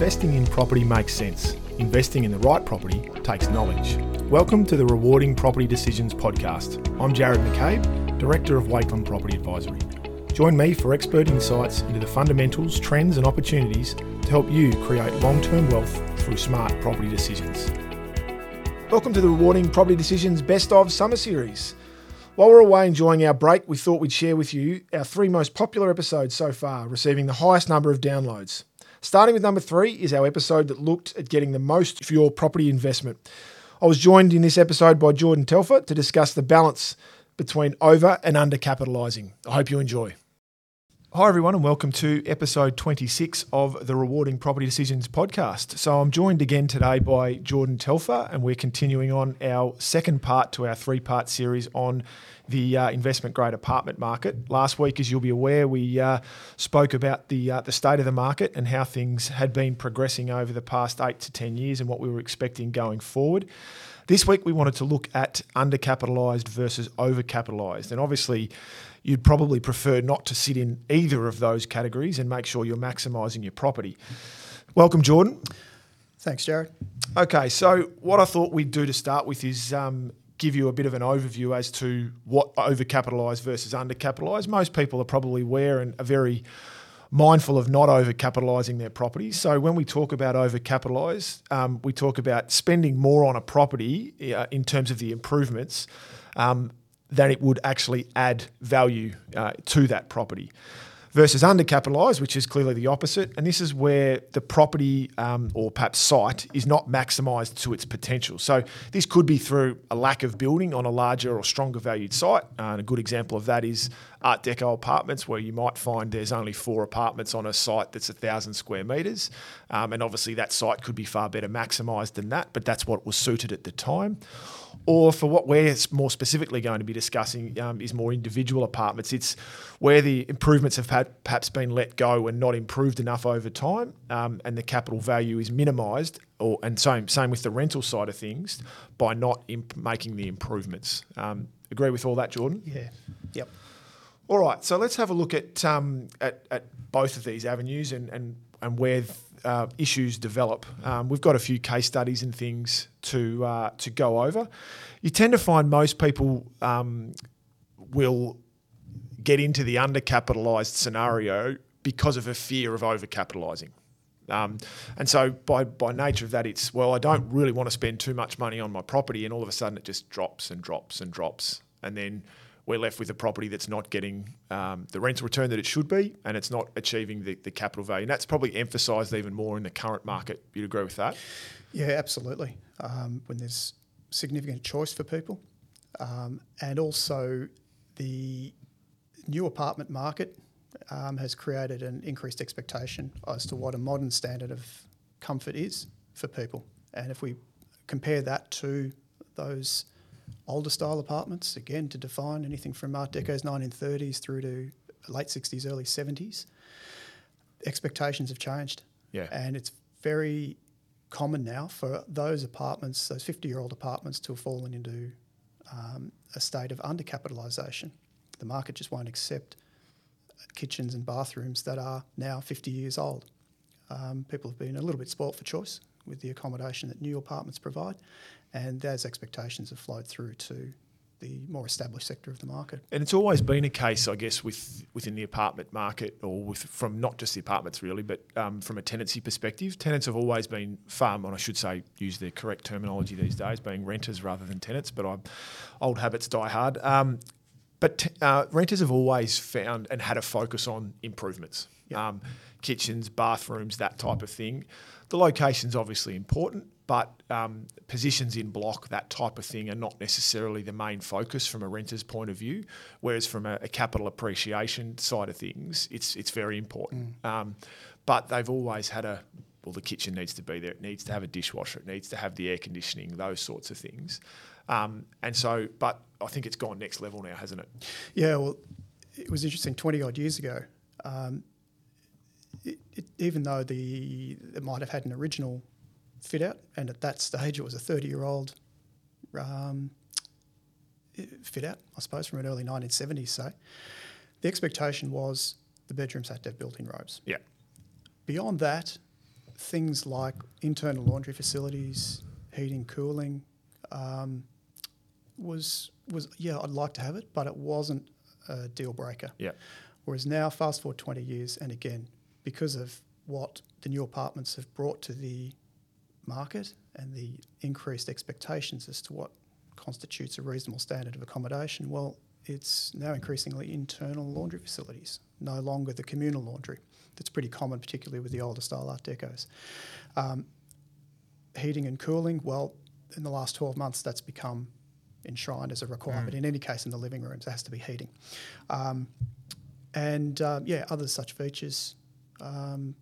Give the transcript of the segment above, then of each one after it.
investing in property makes sense. Investing in the right property takes knowledge. Welcome to the Rewarding Property Decisions podcast. I'm Jarrod McCabe, Director of Wakelin Property Advisory. Join me for expert insights into the fundamentals, trends, and opportunities to help you create long term wealth through smart property decisions. Welcome to the Rewarding Property Decisions Best of Summer Series. While we're away enjoying our break, we thought we'd share with you our three most popular episodes so far, receiving the highest number of downloads. Starting with number three is our episode that looked at getting the most for your property investment. I was joined in this episode by Jordan Telfer to discuss the balance between over and under capitalising. I hope you enjoy. Hi, everyone, and welcome to episode 26 of the Rewarding Property Decisions podcast. So, I'm joined again today by Jordan Telfer, and we're continuing on our second part to our three part series on the uh, investment grade apartment market. Last week, as you'll be aware, we uh, spoke about the, uh, the state of the market and how things had been progressing over the past eight to 10 years and what we were expecting going forward. This week, we wanted to look at undercapitalised versus overcapitalised. And obviously, you'd probably prefer not to sit in either of those categories and make sure you're maximising your property. Welcome, Jordan. Thanks, Jarrod. Okay, so what I thought we'd do to start with is um, give you a bit of an overview as to what overcapitalised versus undercapitalised. Most people are probably aware and are very mindful of not overcapitalising their properties. So when we talk about overcapitalised, um, we talk about spending more on a property uh, in terms of the improvements um, than it would actually add value uh, to that property. Versus undercapitalised, which is clearly the opposite. And this is where the property um, or perhaps site is not maximised to its potential. So, this could be through a lack of building on a larger or stronger valued site. Uh, and a good example of that is Art Deco apartments, where you might find there's only four apartments on a site that's a thousand square metres. Um, and obviously, that site could be far better maximised than that, but that's what was suited at the time or for what we're more specifically going to be discussing um, is more individual apartments. It's where the improvements have had, perhaps been let go and not improved enough over time, um, and the capital value is minimised. Or and same same with the rental side of things by not imp- making the improvements. Um, agree with all that, Jordan? Yeah. Yep. All right. So let's have a look at um, at, at both of these avenues and and and where uh, issues develop. Um, we've got a few case studies and things to uh, to go over. You tend to find most people um, will get into the undercapitalised scenario because of a fear of overcapitalising. Um, and so, by, by nature of that, it's well, I don't really want to spend too much money on my property, and all of a sudden it just drops and drops and drops. And then we're left with a property that's not getting um, the rental return that it should be and it's not achieving the, the capital value. And that's probably emphasised even more in the current market. You'd agree with that? Yeah, absolutely. Um, when there's significant choice for people, um, and also the new apartment market um, has created an increased expectation as to what a modern standard of comfort is for people. And if we compare that to those older style apartments, again, to define anything from Art Deco's 1930s through to late 60s, early 70s, expectations have changed. Yeah. And it's very common now for those apartments, those 50 year old apartments, to have fallen into um, a state of undercapitalisation. The market just won't accept kitchens and bathrooms that are now 50 years old. Um, people have been a little bit spoilt for choice with the accommodation that new apartments provide, and those expectations have flowed through to the more established sector of the market. And it's always been a case, I guess, with within the apartment market, or with from not just the apartments really, but um, from a tenancy perspective, tenants have always been far, and I should say, use the correct terminology these days, being renters rather than tenants. But I'm, old habits die hard. Um, but t- uh, renters have always found and had a focus on improvements, Yep. um, kitchens, bathrooms, that type of thing. The location's obviously important, but um, positions in block, that type of thing, are not necessarily the main focus from a renter's point of view. Whereas from a, a capital appreciation side of things, it's it's very important. Um, but they've always had a well, the kitchen needs to be there. It needs to have a dishwasher. It needs to have the air conditioning. Those sorts of things. Um, and so, but I think it's gone next level now, hasn't it? Yeah, well, it was interesting 20 odd years ago. Um, it, it, even though the it might have had an original fit out, and at that stage it was a 30 year old um, fit out, I suppose, from an early 1970s. So the expectation was the bedrooms had to have built in robes. Yeah. Beyond that, things like internal laundry facilities, heating, cooling, um, was was yeah, I'd like to have it, but it wasn't a deal breaker. Yeah. Whereas now, fast forward 20 years, and again, because of what the new apartments have brought to the market and the increased expectations as to what constitutes a reasonable standard of accommodation, well, it's now increasingly internal laundry facilities, no longer the communal laundry. That's pretty common, particularly with the older style Art Decos. Um, heating and cooling, well, in the last 12 months, that's become enshrined as a requirement. Mm. In any case, in the living rooms, there has to be heating. Um, and um, yeah, other such features um,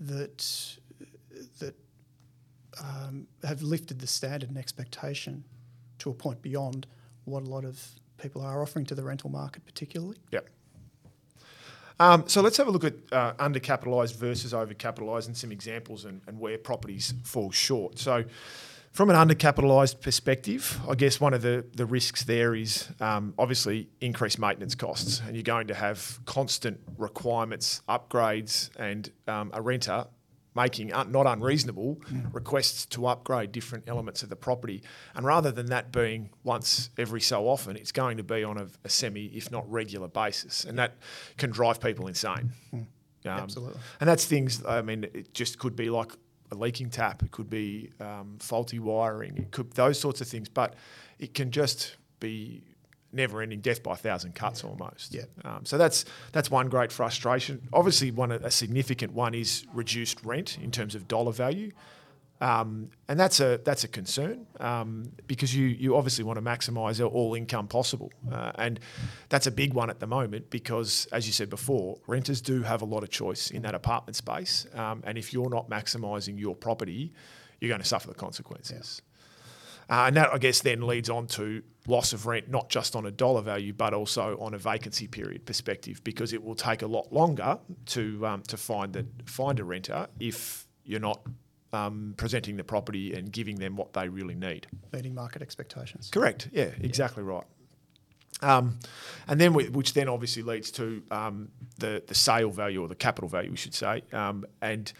that that um, have lifted the standard and expectation to a point beyond what a lot of people are offering to the rental market, particularly. Yep. Um, so let's have a look at uh, undercapitalised versus overcapitalised and some examples and, and where properties fall short. So, from an undercapitalised perspective, I guess one of the, the risks there is um, obviously increased maintenance costs, and you're going to have constant requirements, upgrades, and um, a renter making un- not unreasonable requests to upgrade different elements of the property. And rather than that being once every so often, it's going to be on a, a semi, if not regular basis. And that can drive people insane. Um, Absolutely. And that's things, I mean, it just could be like a leaking tap, it could be um, faulty wiring, it could those sorts of things. But it can just be never ending death by a thousand cuts almost. Yeah. Um, so that's that's one great frustration. Obviously, one a significant one is reduced rent in terms of dollar value, um, and that's a that's a concern um, because you you obviously want to maximise all income possible, uh, and that's a big one at the moment because, as you said before, renters do have a lot of choice in that apartment space, um, and if you're not maximising your property, you're going to suffer the consequences. Uh, and that, I guess, then leads on to loss of rent, not just on a dollar value, but also on a vacancy period perspective, because it will take a lot longer to um, to find that find a renter if you're not um, presenting the property and giving them what they really need. Meeting market expectations. Correct. Yeah, exactly right. Um, and then, we, which then obviously leads to um, the the sale value or the capital value, we should say. Um, and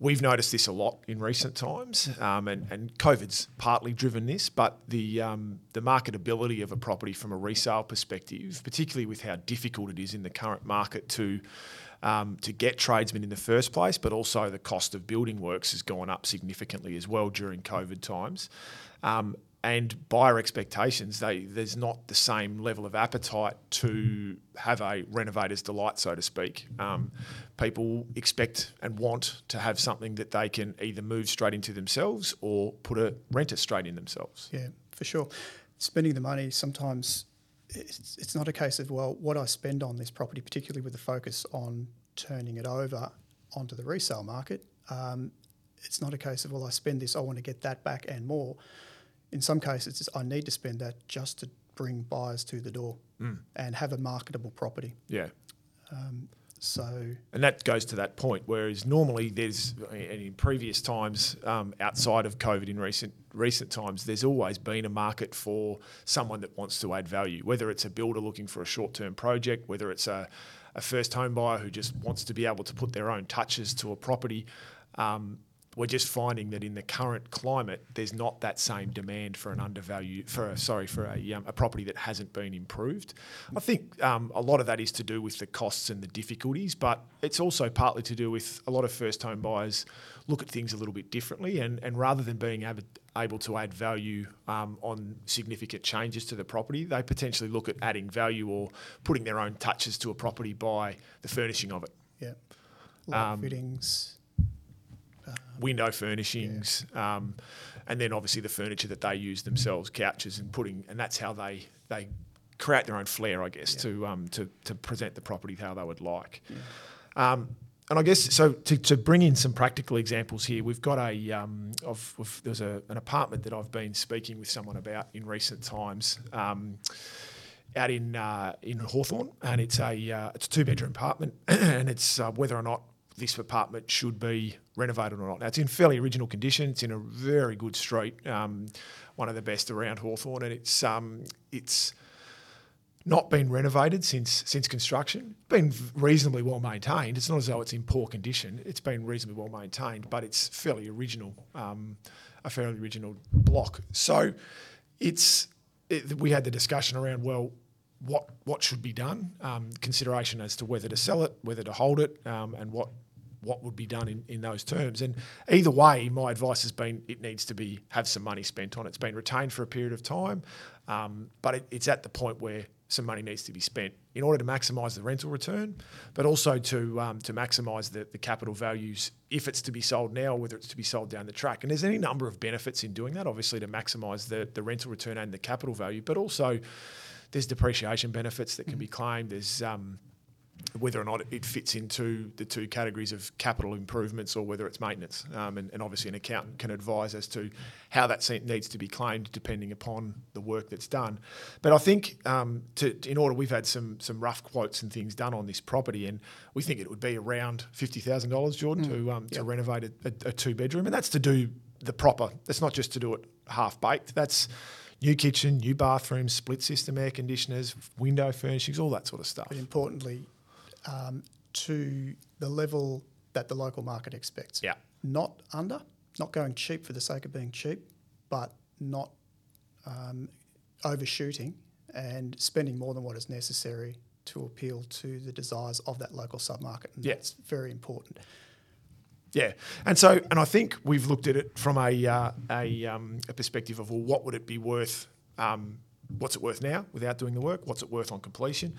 we've noticed this a lot in recent times, um, and, and COVID's partly driven this. But the um, the marketability of a property from a resale perspective, particularly with how difficult it is in the current market to um, to get tradesmen in the first place, but also the cost of building works has gone up significantly as well during COVID times. Um, and buyer expectations, they, there's not the same level of appetite to have a renovator's delight, so to speak. Um, people expect and want to have something that they can either move straight into themselves or put a renter straight in themselves. Yeah, for sure. Spending the money sometimes it's, it's not a case of well, what I spend on this property, particularly with the focus on turning it over onto the resale market. Um, it's not a case of well, I spend this, I want to get that back and more. In some cases, it's, I need to spend that just to bring buyers to the door and have a marketable property. Yeah. So And that goes to that point. Whereas normally there's, and in previous times, um, outside of COVID, in recent recent times, there's always been a market for someone that wants to add value. Whether it's a builder looking for a short term project, whether it's a, a first home buyer who just wants to be able to put their own touches to a property. Um, we're just finding that in the current climate, there's not that same demand for an undervalued, for a, sorry, for a, um, a property that hasn't been improved. I think um, a lot of that is to do with the costs and the difficulties, but it's also partly to do with a lot of first home buyers look at things a little bit differently, and, and rather than being able, able to add value um, on significant changes to the property, they potentially look at adding value or putting their own touches to a property by the furnishing of it. yeah, light Um, fittings. Window furnishings, um, and then obviously the furniture that they use themselves, couches and putting, and that's how they they create their own flair, I guess, to um, to to present the property how they would like. Um, and I guess so to, to bring in some practical examples here, we've got a um, of, of there's a, an apartment that I've been speaking with someone about in recent times. Um, out in uh, in Hawthorn, and it's a uh, it's a two bedroom apartment, and it's uh, whether or not this apartment should be renovated or not. Now it's in fairly original condition. It's in a very good street, um, one of the best around Hawthorn, and it's um, it's not been renovated since since construction. It's been reasonably well maintained. It's not as though it's in poor condition. It's been reasonably well maintained, but it's fairly original, um, a fairly original block. So it's it, we had the discussion around well, what what should be done, um, consideration as to whether to sell it, whether to hold it, um, and what what would be done in, in those terms. And either way, my advice has been it needs to be have some money spent on it. It's been retained for a period of time, um, but it, it's at the point where some money needs to be spent in order to maximise the rental return, but also to um, to maximise the, the capital values if it's to be sold now whether it's to be sold down the track. And there's any number of benefits in doing that, obviously to maximise the, the rental return and the capital value, but also there's depreciation benefits that can be claimed. There's um, whether or not it fits into the two categories of capital improvements or whether it's maintenance. Um, and, and, obviously, an accountant can advise as to how that needs to be claimed depending upon the work that's done. But I think um, to, in order, we've had some some rough quotes and things done on this property, and we think it would be around fifty thousand dollars, Jordan, mm. to um, yep. to renovate a, a, a two bedroom, and that's to do the proper. It's not just to do it half baked. That's new kitchen, new bathroom, split system air conditioners, window furnishings, all that sort of stuff. But importantly, um, to the level that the local market expects. Yeah. Not under, not going cheap for the sake of being cheap, but not um, overshooting and spending more than what is necessary to appeal to the desires of that local submarket. And yeah. that's very important. Yeah, and so and I think we've looked at it from a uh, a, um, a, perspective of well, what would it be worth um, what's it worth now without doing the work? What's it worth on completion?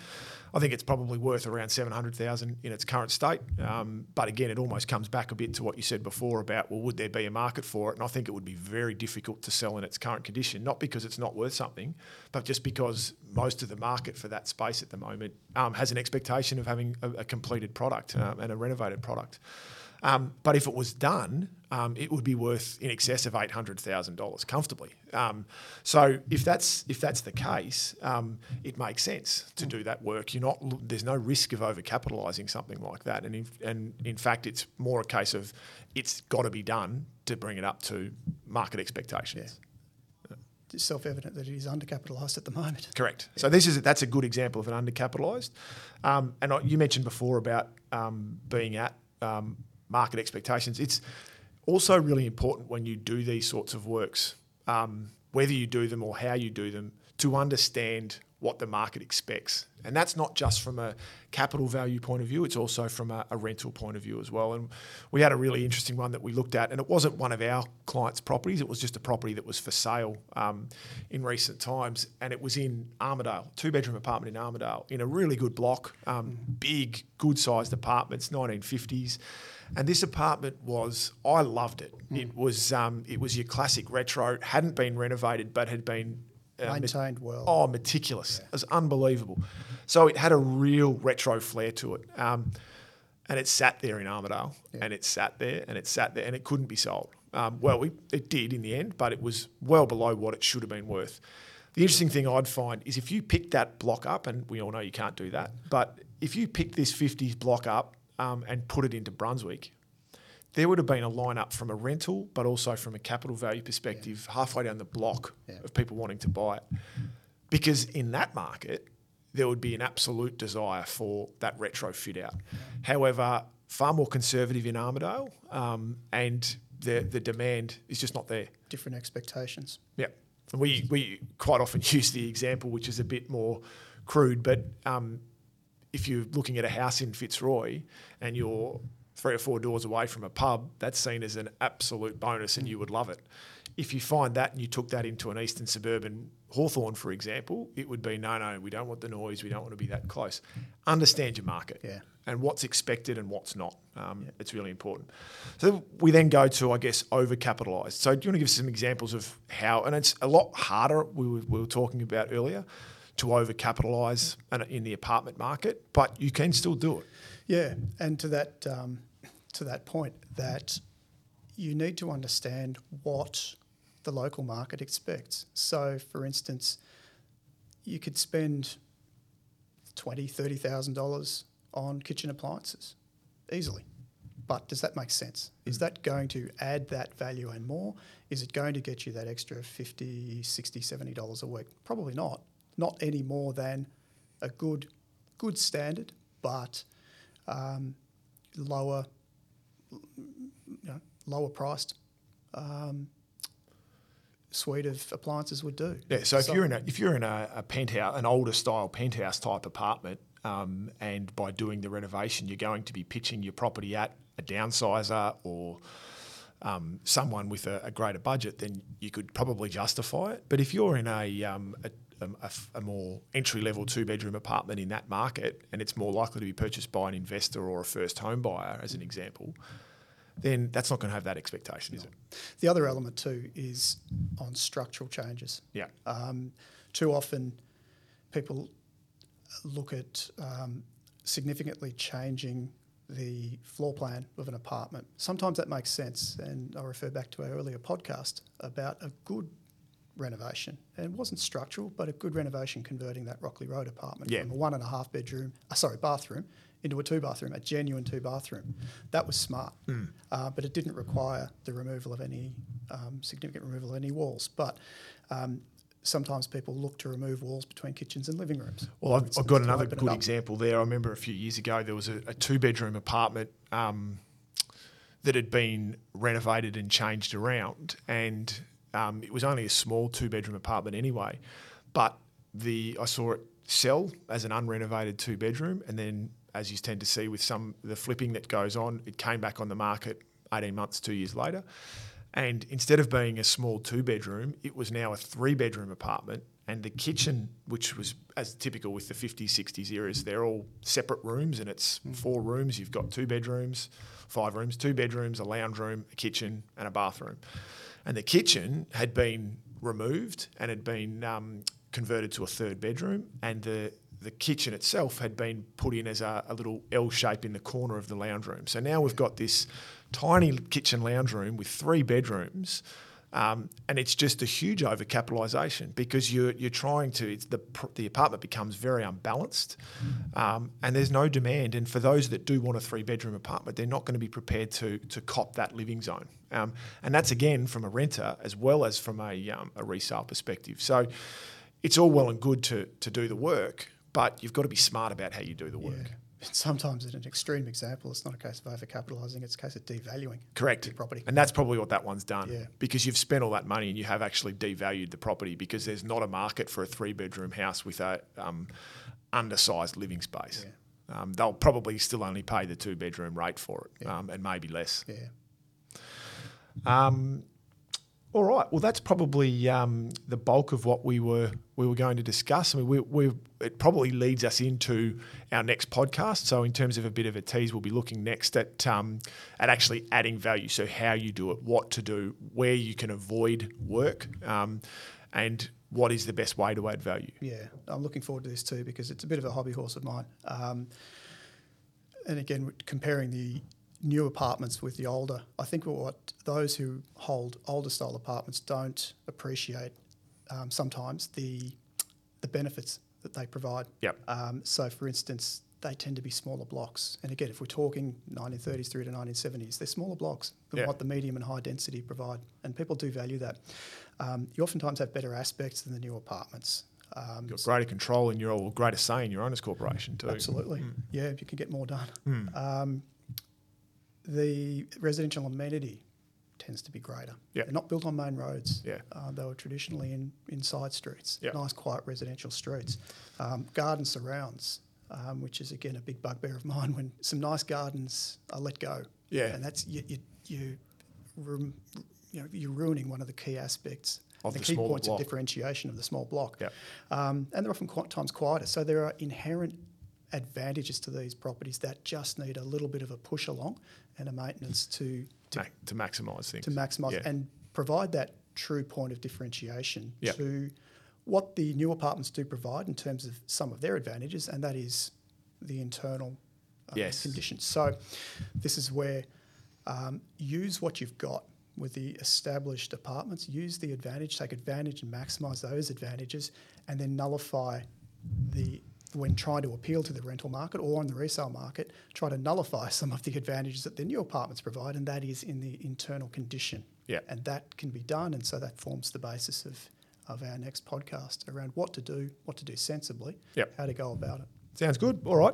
I think it's probably worth around seven hundred thousand in its current state. Um, but again, it almost comes back a bit to what you said before about well, would there be a market for it? And I think it would be very difficult to sell in its current condition, not because it's not worth something, but just because most of the market for that space at the moment um, has an expectation of having a, a completed product um, and a renovated product. Um, but if it was done, um, it would be worth in excess of eight hundred thousand dollars comfortably. Um, so if that's if that's the case, um, it makes sense to do that work. You're not there's no risk of overcapitalising something like that, and in, and in fact, it's more a case of it's got to be done to bring it up to market expectations. Yeah. It's self-evident that it is undercapitalised at the moment. Correct. Yeah. So this is that's a good example of an undercapitalised. Um, and you mentioned before about um, being at um, market expectations. It's also really important when you do these sorts of works, um, whether you do them or how you do them, to understand what the market expects. And that's not just from a capital value point of view, it's also from a, a, rental point of view as well. And we had a really interesting one that we looked at, and it wasn't one of our clients' properties, it was just a property that was for sale um, in recent times. And it was in Armadale, two bedroom apartment in Armadale, in a really good block, um, big, good sized apartments, 1950s. And this apartment was, I loved it. Mm. It was, um, it was your classic retro. hadn't been renovated, but had been uh, maintained well. Oh, meticulous! Yeah. It was unbelievable. So it had a real retro flair to it. Um, and it sat there in Armadale, yeah. and it sat there, and it sat there, and it couldn't be sold. Um, well, we, it did in the end, but it was well below what it should have been worth. The interesting thing I'd find is if you pick that block up, and we all know you can't do that, but if you pick this 50s block up um, and put it into Brunswick, there would have been a lineup from a rental, but also from a capital value perspective, yeah. halfway down the block yeah. of people wanting to buy it. Because in that market, there would be an absolute desire for that retrofit out. However, far more conservative in Armadale, um, and the the demand is just not there. Different expectations. Yeah, and we we quite often use the example, which is a bit more crude, but um, if you're looking at a house in Fitzroy and you're three or four doors away from a pub, that's seen as an absolute bonus and you would love it. If you find that and you took that into an eastern suburban Hawthorn, for example, it would be no, no, we don't want the noise, we don't want to be that close. Understand your market yeah. and what's expected and what's not. Um, yeah. It's really important. So we then go to, I guess, overcapitalised. So do you want to give us some examples of how, and it's a lot harder, we were, we were talking about earlier, to overcapitalise in the apartment market, but you can still do it. Yeah, and to that um, to that point, that you need to understand what the local market expects. So, for instance, you could spend twenty, thirty thousand dollars on kitchen appliances easily. But does that make sense? Is that going to add that value and more? Is it going to get you that extra 50 60 $70 a week? Probably not not any more than a good good standard, but um, lower you know, lower priced um, suite of appliances would do. Yeah, so, if you're in a if you're in a, a penthouse, an older style penthouse type apartment, um, and by doing the renovation, you're going to be pitching your property at a downsizer or um, someone with a, a, greater budget, then you could probably justify it. But if you're in a, um, a, a, a more entry level two bedroom apartment in that market, and it's more likely to be purchased by an investor or a first home buyer, as an example, then that's not going to have that expectation, is it? The other element too is on structural changes. Yeah. Um, too often, people look at um, significantly changing the floor plan of an apartment. Sometimes that makes sense, and I refer back to our earlier podcast about a good renovation. And it wasn't structural, but a good renovation converting that Rockley Road apartment yeah. from a one and a half bedroom, uh, sorry, bathroom into a two bathroom, a genuine two bathroom. That was smart, mm. uh, but it didn't require the removal of any um, significant removal of any walls. But um, sometimes people look to remove walls between kitchens and living rooms. Well, I've, I've got another good example there. I remember a few years ago there was a, a two bedroom apartment. Um, that had been renovated and changed around, and um, it was only a small two bedroom apartment anyway, but the I saw it sell as an unrenovated two bedroom, and then as you tend to see with some the flipping that goes on, it came back on the market 18 months, two years later. And instead of being a small two bedroom, it was now a three bedroom apartment. And the kitchen, which was as typical with the 50s, 60s eras, they're all separate rooms and it's four rooms. You've got two bedrooms, five rooms, two bedrooms, a lounge room, a kitchen, and a bathroom. And the kitchen had been removed and had been um, converted to a third bedroom. And the the kitchen itself had been put in as a, a, little L shape in the corner of the lounge room. So now we've got this tiny kitchen lounge room with three bedrooms. Um, and it's just a huge overcapitalisation because you're you're trying to the the apartment becomes very unbalanced, um, and there's no demand. And for those that do want a three bedroom apartment, they're not going to be prepared to to cop that living zone. Um, and that's again from a renter as well as from a um, a resale perspective. So it's all well and good to to do the work, but you've got to be smart about how you do the work. Yeah. Sometimes, in an extreme example, it's not a case of overcapitalising; it's a case of devaluing. Correct. property, and that's probably what that one's done. Yeah. Because you've spent all that money and you have actually devalued the property because there's not a market for a three-bedroom house with a um, undersized living space. Yeah. Um, they'll probably still only pay the two-bedroom rate for it, yeah. um, and maybe less. Yeah. Um, all right. Well, that's probably um, the bulk of what we were we were going to discuss. I mean, we, we, it probably leads us into our next podcast. So, in terms of a bit of a tease, we'll be looking next at um, at actually adding value. So, how you do it, what to do, where you can avoid work, um, and what is the best way to add value. Yeah, I'm looking forward to this too because it's a bit of a hobby horse of mine. Um, and again, comparing the new apartments with the older. I think what those who hold older style apartments don't appreciate um, sometimes the the benefits that they provide. Yep. Um, so, for instance, they tend to be smaller blocks. And again, if we're talking 1930s through to 1970s, they're smaller blocks than what the medium and high density provide. And people do value that. Um, you oftentimes have better aspects than the new apartments. Um, You've got greater control in your, or greater say in your owner's corporation too. Absolutely. Mm. Yeah, you can get more done. Mm the residential amenity tends to be greater. Yeah. They're not built on main roads. Yeah. Uh, they were traditionally in, in side streets, yeah. nice, quiet residential streets. Um, garden surrounds, um, which is again a big bugbear of mine when some nice gardens are let go. Yeah. And that's you, you, you, you know, you're ruining one of the key aspects. Of the, the key points block. of differentiation of the small block. Yeah. Um, and they're often quite times quieter. So there are inherent advantages to these properties that just need a little bit of a push along and a maintenance to to, to maximise things to maximise yeah. and provide that true point of differentiation yep. to what the new apartments do provide in terms of some of their advantages, and that is the internal uh, yes. conditions. So this is where um, use what you've got with the established apartments, use the advantage, take advantage and maximise those advantages, and then nullify the when trying to appeal to the rental market or on the resale market, try to nullify some of the advantages that the new apartments provide, and that is in the internal condition. Yeah. And that can be done, and so that forms the basis of of our next podcast around what to do, what to do sensibly, Yep. how to go about it. Sounds good. All right.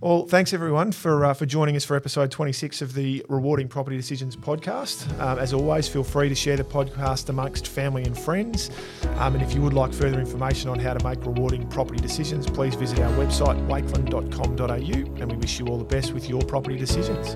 Well, thanks everyone for uh, for joining us for episode 26 of the Rewarding Property Decisions podcast. Um, as always, feel free to share the podcast amongst family and friends. Um, and if you would like further information on how to make rewarding property decisions, please visit our website wakelin.com.au. And we wish you all the best with your property decisions.